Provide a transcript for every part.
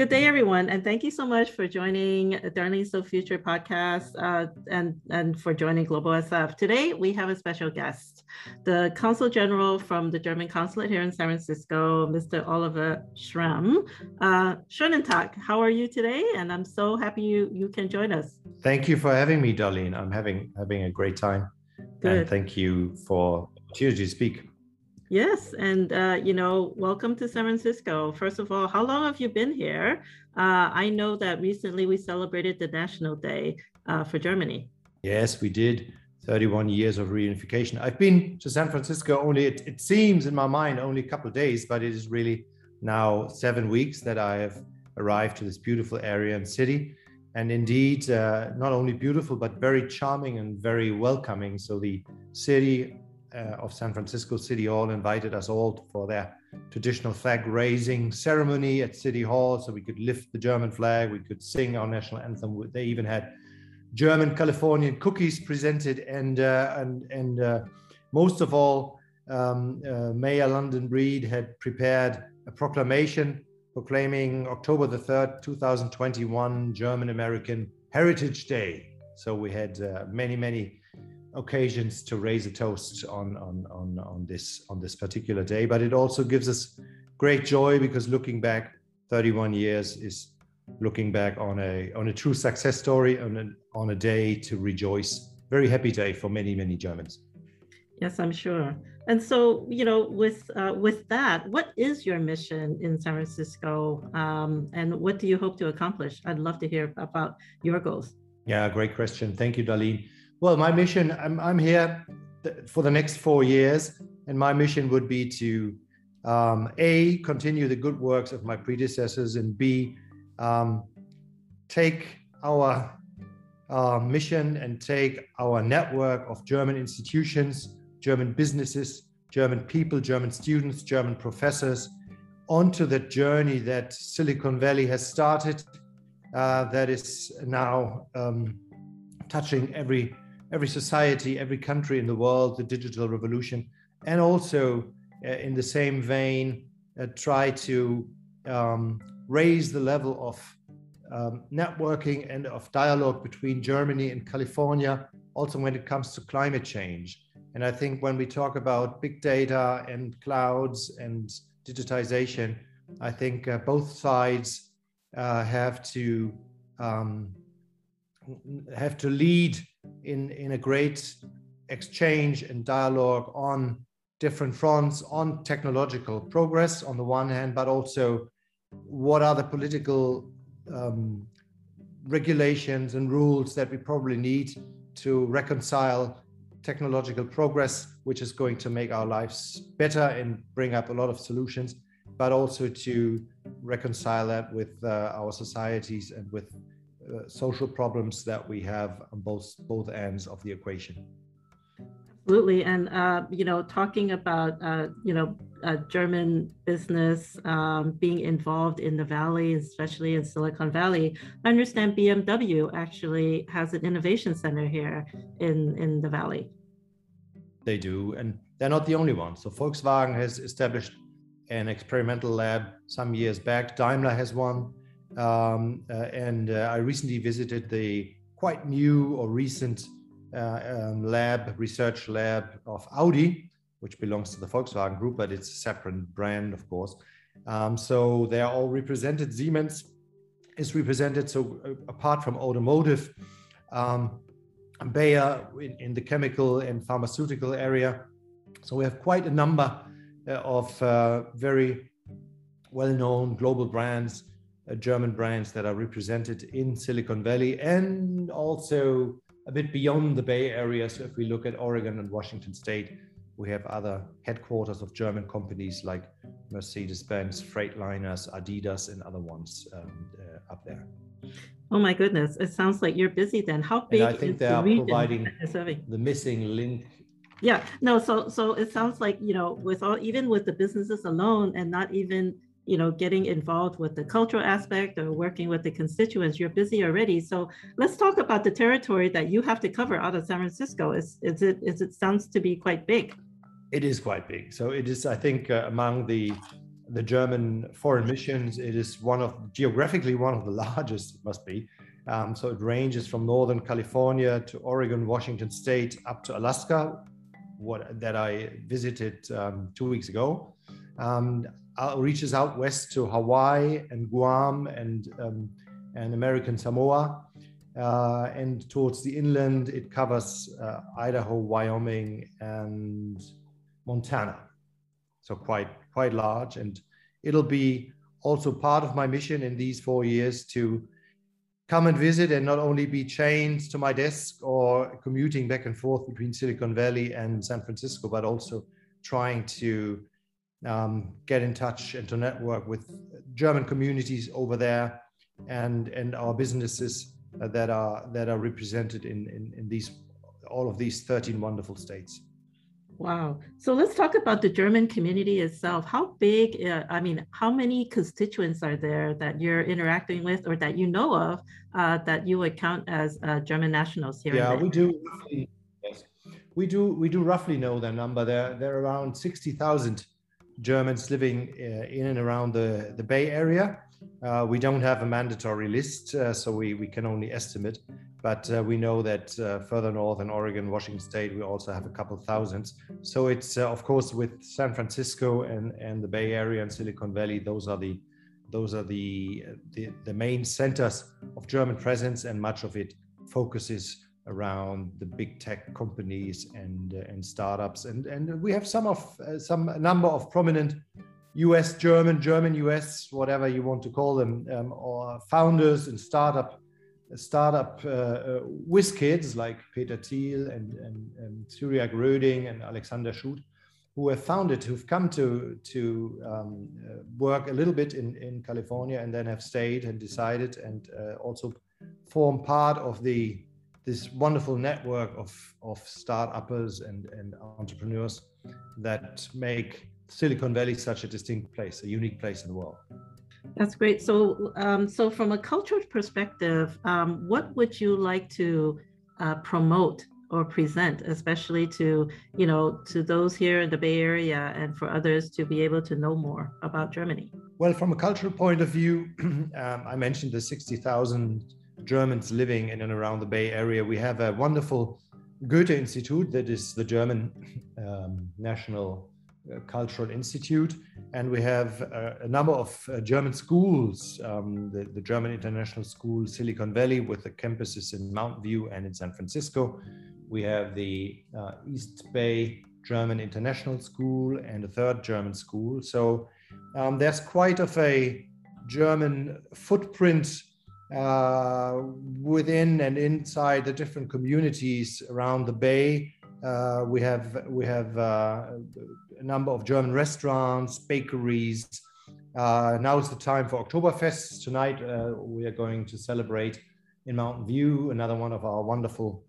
Good day, everyone, and thank you so much for joining Darlene So Future podcast uh, and, and for joining Global SF. Today, we have a special guest, the Consul General from the German Consulate here in San Francisco, Mr. Oliver Schramm. Uh, schönen Tag, how are you today? And I'm so happy you, you can join us. Thank you for having me, Darlene. I'm having having a great time. Good. And thank you for the opportunity to speak. Yes, and uh, you know, welcome to San Francisco. First of all, how long have you been here? Uh, I know that recently we celebrated the National Day uh, for Germany. Yes, we did. 31 years of reunification. I've been to San Francisco only, it, it seems in my mind, only a couple of days, but it is really now seven weeks that I have arrived to this beautiful area and city. And indeed, uh, not only beautiful, but very charming and very welcoming. So the city of San Francisco City Hall invited us all for their traditional flag raising ceremony at City Hall. So we could lift the German flag, we could sing our national anthem. They even had German Californian cookies presented, and uh, and and uh, most of all, um, uh, Mayor London Breed had prepared a proclamation proclaiming October the third, 2021, German American Heritage Day. So we had uh, many many occasions to raise a toast on, on, on, on, this, on this particular day. But it also gives us great joy because looking back 31 years is looking back on a, on a true success story, on a, on a day to rejoice. Very happy day for many, many Germans. Yes, I'm sure. And so, you know, with uh, with that, what is your mission in San Francisco, um, and what do you hope to accomplish? I'd love to hear about your goals. Yeah, great question. Thank you, Darlene. Well, my mission, I'm, I'm here for the next four years, and my mission would be to um, A, continue the good works of my predecessors, and B, um, take our uh, mission and take our network of German institutions, German businesses, German people, German students, German professors onto the journey that Silicon Valley has started, uh, that is now um, touching every every society, every country in the world, the digital revolution, and also uh, in the same vein, uh, try to um, raise the level of um, networking and of dialogue between Germany and California, also when it comes to climate change. And I think when we talk about big data and clouds and digitization, I think uh, both sides uh, have to um, have to lead in, in a great exchange and dialogue on different fronts on technological progress on the one hand, but also what are the political um, regulations and rules that we probably need to reconcile technological progress, which is going to make our lives better and bring up a lot of solutions, but also to reconcile that with uh, our societies and with uh, social problems that we have on both both ends of the equation. Absolutely, and uh, you know, talking about uh, you know German business um, being involved in the valley, especially in Silicon Valley. I understand BMW actually has an innovation center here in in the valley. They do, and they're not the only ones. So Volkswagen has established an experimental lab some years back. Daimler has one. Um, uh, and uh, I recently visited the quite new or recent uh, um, lab, research lab of Audi, which belongs to the Volkswagen Group, but it's a separate brand, of course. Um, so they are all represented. Siemens is represented. So uh, apart from automotive, um, Bayer in, in, the chemical and pharmaceutical area. So we have quite a number of uh, very well-known global brands German brands that are represented in Silicon Valley and also a bit beyond the Bay Area. So if we look at Oregon and Washington State, we have other headquarters of German companies like Mercedes-Benz, Freightliners, Adidas, and other ones um, uh, up there. Oh my goodness! It sounds like you're busy. Then how big? And I think they the are providing the missing link. Yeah. No. So so it sounds like you know with all even with the businesses alone and not even you know, getting involved with the cultural aspect or working with the constituents. You're busy already. So let's talk about the territory that you have to cover out of San Francisco. Is, is it, is it sounds to be quite big? It is quite big. So it is, I think, uh, among the the German foreign missions. It is one of geographically one of the largest, it must be. Um, so it ranges from Northern California to Oregon, Washington State, up to Alaska, what that I visited um, two weeks ago. Um, reaches out west to Hawaii and Guam and um, and American Samoa. Uh, and towards the inland, it covers uh, Idaho, Wyoming, and Montana. So quite quite large, and it'll be also part of my mission in these four years to come and visit and not only be chained to my desk or commuting back and forth between Silicon Valley and San Francisco, but also trying to um, get in touch and to network with German communities over there and and our businesses that are that are represented in, in, in these all of these 13 wonderful states. Wow. So let's talk about the German community itself. How big, uh, I mean, how many constituents are there that you're interacting with or that you know of uh, that you would count as uh, German nationals here? Yeah, we do. Roughly, yes. We do, we do roughly know their number. There, there are around 60,000 Germans living uh, in and around the, the Bay Area. Uh, we don't have a mandatory list, uh, so we, we can only estimate. But uh, we know that uh, further north in Oregon, Washington State, we also have a couple thousands. So it's uh, of course with San Francisco and, and the Bay Area and Silicon Valley, those are the those are the, the, the main centers of German presence, and much of it focuses around the big tech companies and uh, and startups. And and we have some of some number of prominent US, German, German, US, whatever you want to call them, um, or founders and startup startup uh, uh, whiz kids like Peter Thiel and, and, and Cyriac Roeding and Alexander Schuth, who have founded, who've come to, to um, uh, work a little bit in, in California and then have stayed and decided and uh, also form part of the this wonderful network of, of startuppers and, and entrepreneurs that make Silicon Valley such a distinct place, a unique place in the world. That's great. So, um, so from a cultural perspective, um, what would you like to uh, promote or present, especially to you know to those here in the Bay Area and for others to be able to know more about Germany? Well, from a cultural point of view, um, I mentioned the sixty thousand Germans living in and around the Bay Area. We have a wonderful Goethe Institute that is the German um, national uh, cultural Institute, and we have uh, a number of uh, German schools, um, the, the, German International School Silicon Valley with the campuses in Mountain View and in San Francisco. We have the uh, East Bay German International School and a third German school. So um, there's quite of a German footprint uh, within and inside the different communities around the Bay. Uh, we have we have uh, a number of German restaurants, bakeries. Uh, now is the time for Oktoberfest. Tonight uh, we are going to celebrate in Mountain View, another one of our wonderful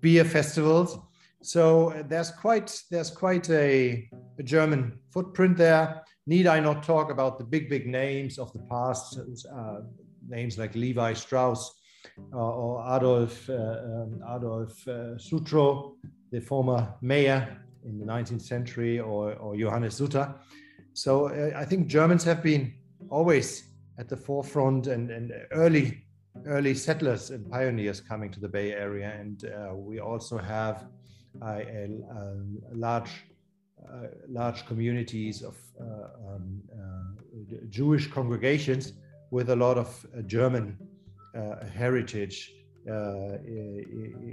beer festivals. So there's quite there's quite a, a, German footprint there. Need I not talk about the big big names of the past, uh, names like Levi Strauss uh, or Adolf uh, um, Adolf Sutro, the former mayor in the 19th century or, or Johannes Sutter. So uh, I think Germans have been always at the forefront and, and early early settlers and pioneers coming to the Bay Area. And uh, we also have uh, a, a, large uh, large communities of uh, um, uh, Jewish congregations with a lot of uh, German uh, heritage uh,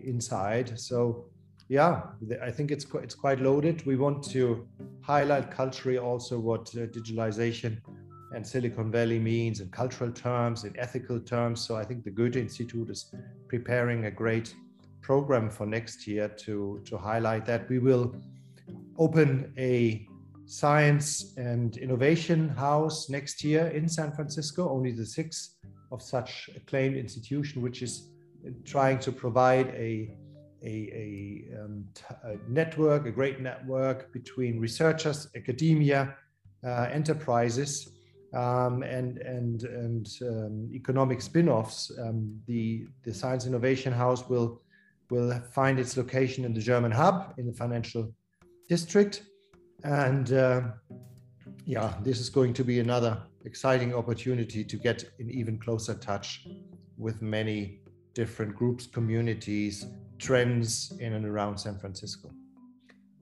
inside. So yeah, I think it's it's quite loaded. We want to highlight culturally also what uh, digitalization and Silicon Valley means in cultural terms, in ethical terms. So I think the Goethe Institute is preparing a great program for next year to, to highlight that. We will open a science and innovation house next year in San Francisco, only the sixth of such acclaimed institution, which is trying to provide a a, a, um, network, a great network between researchers, academia, uh, enterprises, um, and and and um, economic spin-offs. Um, the the Science Innovation House will will find its location in the German hub in the financial district, and uh, yeah, this is going to be another exciting opportunity to get in even closer touch with many different groups, communities, trends in and around San Francisco.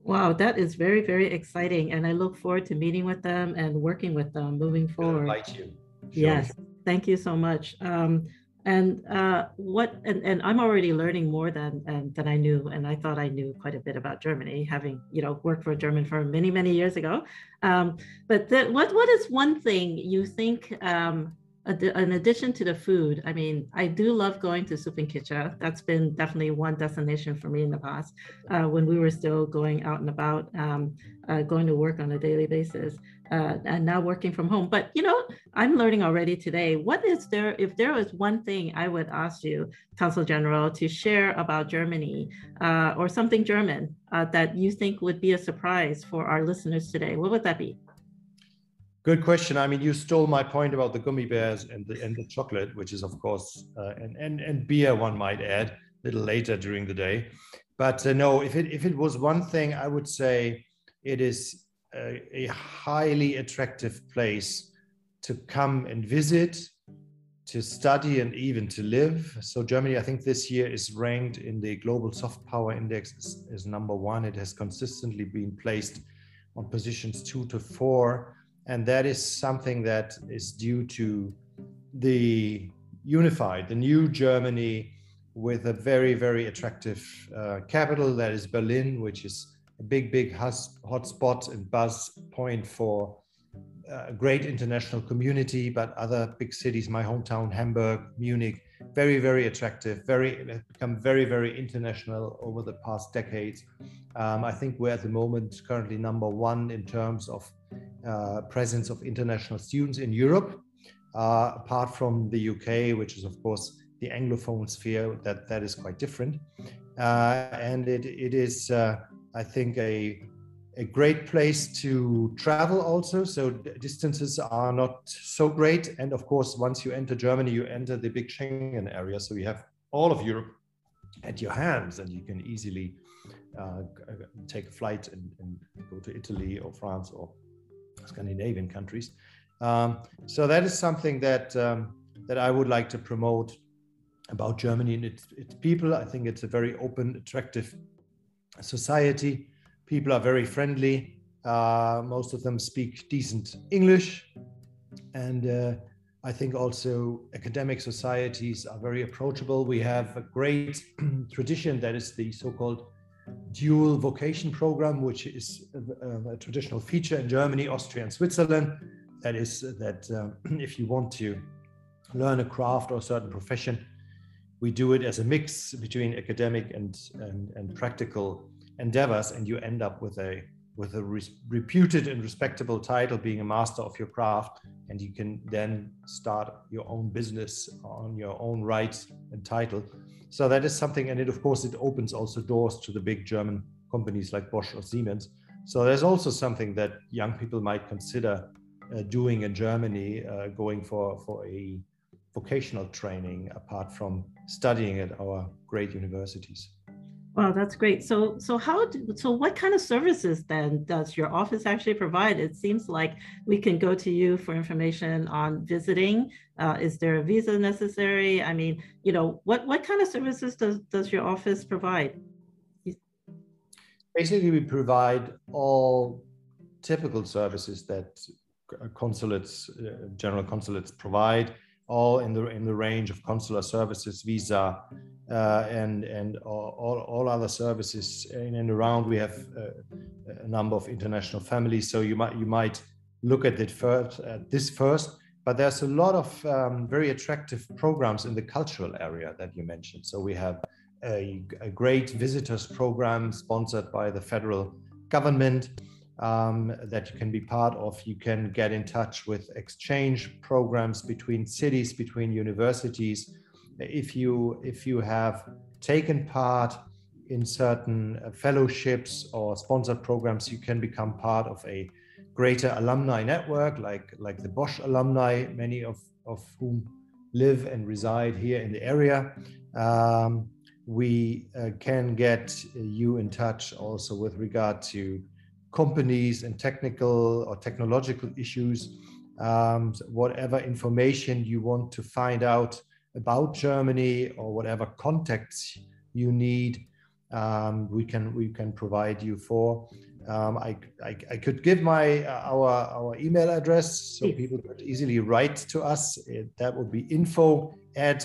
Wow, that is very, very exciting. And I look forward to meeting with them and working with them moving forward. Like you. Sure. Yes, thank you so much. Um, and uh, what and, and I'm already learning more than than I knew, and I thought I knew quite a bit about Germany, having you know worked for a German firm many many years ago. Um, but the, what what is one thing you think um, in addition to the food, I mean, I do love going to Suppenküche. That's been definitely one destination for me in the past uh, when we were still going out and about, um, uh, going to work on a daily basis, uh, and now working from home. But you know, I'm learning already today. What is there? If there was one thing I would ask you, Consul General, to share about Germany uh, or something German uh, that you think would be a surprise for our listeners today, what would that be? Good question. I mean, you stole my point about the gummy bears and the and the chocolate, which is of course uh, and and and beer. One might add a little later during the day, but uh, no. If it if it was one thing, I would say it is a, a highly attractive place to come and visit, to study, and even to live. So Germany, I think this year is ranked in the global soft power index as, as number one. It has consistently been placed on positions two to four and that is something that is due to the unified, the new Germany with a very, very attractive uh, capital that is Berlin, which is a big, big hotspot and buzz point for uh, a great international community, but other big cities, my hometown, Hamburg, Munich, very, very attractive, very become very, very international over the past decades. Um, I think we're at the moment currently number one in terms of presence of international students in Europe, uh, apart from the UK, which is of course the Anglophone sphere. That that is quite different, uh, and it it is uh, I think a a great place to travel also. So distances are not so great, and of course once you enter Germany, you enter the big Schengen area. So you have all of Europe at your hands, and you can easily uh, take a flight and, and, go to Italy or France or Scandinavian countries. Um, so that is something that um, that I would like to promote about Germany and its, its people. I think it's a very open, attractive society. People are very friendly. Uh, most of them speak decent English, and uh, I think also academic societies are very approachable. We have a great tradition that is the so-called dual vocation program, which is a, a, traditional feature in Germany, Austria, and Switzerland. That is that um, if you want to learn a craft or a certain profession, we do it as a mix between academic and, and, and practical endeavors, and you end up with a with a re reputed and respectable title, being a master of your craft, and you can then start your own business on your own rights and title. So that is something, and it of course it opens also doors to the big German companies like Bosch or Siemens. So there's also something that young people might consider uh, doing in Germany, uh, going for for a vocational training apart from studying at our great universities. Wow, that's great. So, so how? Do, so, what kind of services then does your office actually provide? It seems like we can go to you for information on visiting. Uh, is there a visa necessary? I mean, you know, what what kind of services does does your office provide? Basically, we provide all typical services that consulates, uh, general consulates provide all in the in the range of consular services, visa, uh, and and all, all other services in and around. We have uh, a number of international families, so you might you might look at it first at this first. But there's a lot of um, very attractive programs in the cultural area that you mentioned. So we have a, a great visitors program sponsored by the federal government um, that you can be part of. You can get in touch with exchange programs between cities, between universities. If you if you have taken part in certain uh, fellowships or sponsored programs, you can become part of a greater alumni network, like like the Bosch alumni, many of of whom live and reside here in the area. Um, we uh, can get you in touch also with regard to companies and technical or technological issues, um, whatever information you want to find out about Germany or whatever contacts you need, um, we can we can provide you for. Um, I, I, I, could give my uh, our our email address so people could easily write to us. It, that would be info at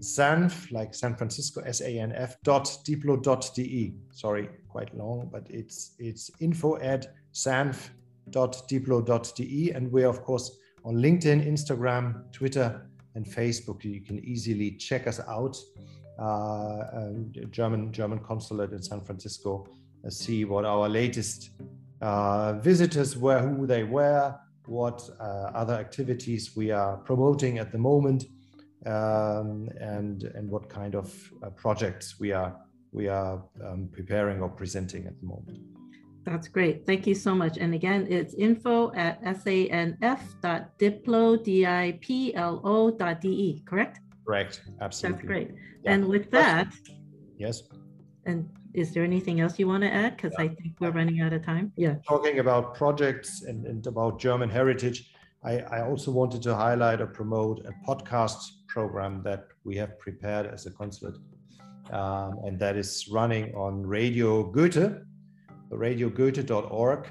sanf like San Francisco S A N F dot diplo dot de. Sorry, quite long, but it's it's info at sanf de, and we're of course on LinkedIn, Instagram, Twitter, and Facebook. You can easily check us out. Uh, German German consulate in San Francisco. Uh, see what our latest uh, visitors were, who they were, what uh, other activities we are promoting at the moment, um, and and what kind of uh, projects we are we are um, preparing or presenting at the moment. That's great. Thank you so much. And again, it's info at sanf.diplo.de, correct? Correct. Absolutely. That's great. Yeah. And with that, yes. And is there anything else you want to add? Because yeah. I think we're running out of time. Yeah. Talking about projects and, and about German heritage, I, I also wanted to highlight or promote a podcast program that we have prepared as a consulate. Um, and that is running on Radio Goethe, radiogoethe.org,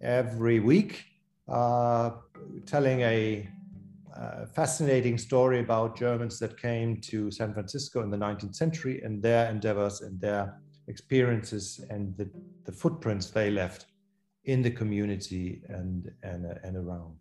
every week, uh, telling a uh, fascinating story about Germans that came to San Francisco in the 19th century and their endeavors and their experiences and the, the footprints they left in the community and, and, and around.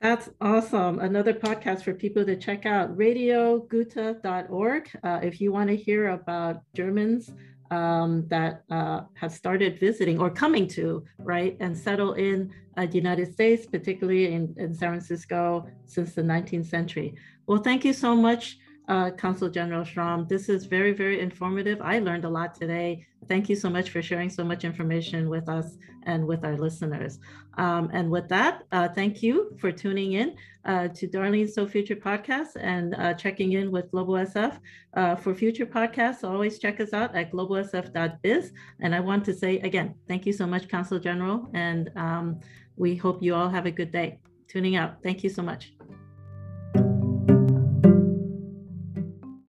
That's awesome. Another podcast for people to check out radiogoethe.org. Uh, if you want to hear about Germans um, that uh, have started visiting or coming to, right, and settle in uh, the United States, particularly in, in San Francisco since the 19th century. Well, thank you so much, uh, Consul General Schramm. This is very, very informative. I learned a lot today. Thank you so much for sharing so much information with us and with our listeners. Um, and with that, uh, thank you for tuning in uh, to Darlene So Future podcast and uh, checking in with Global SF. Uh, for future podcasts, always check us out at globalsf.biz. And I want to say again, thank you so much, Consul General. And um, we hope you all have a good day. Tuning out. Thank you so much.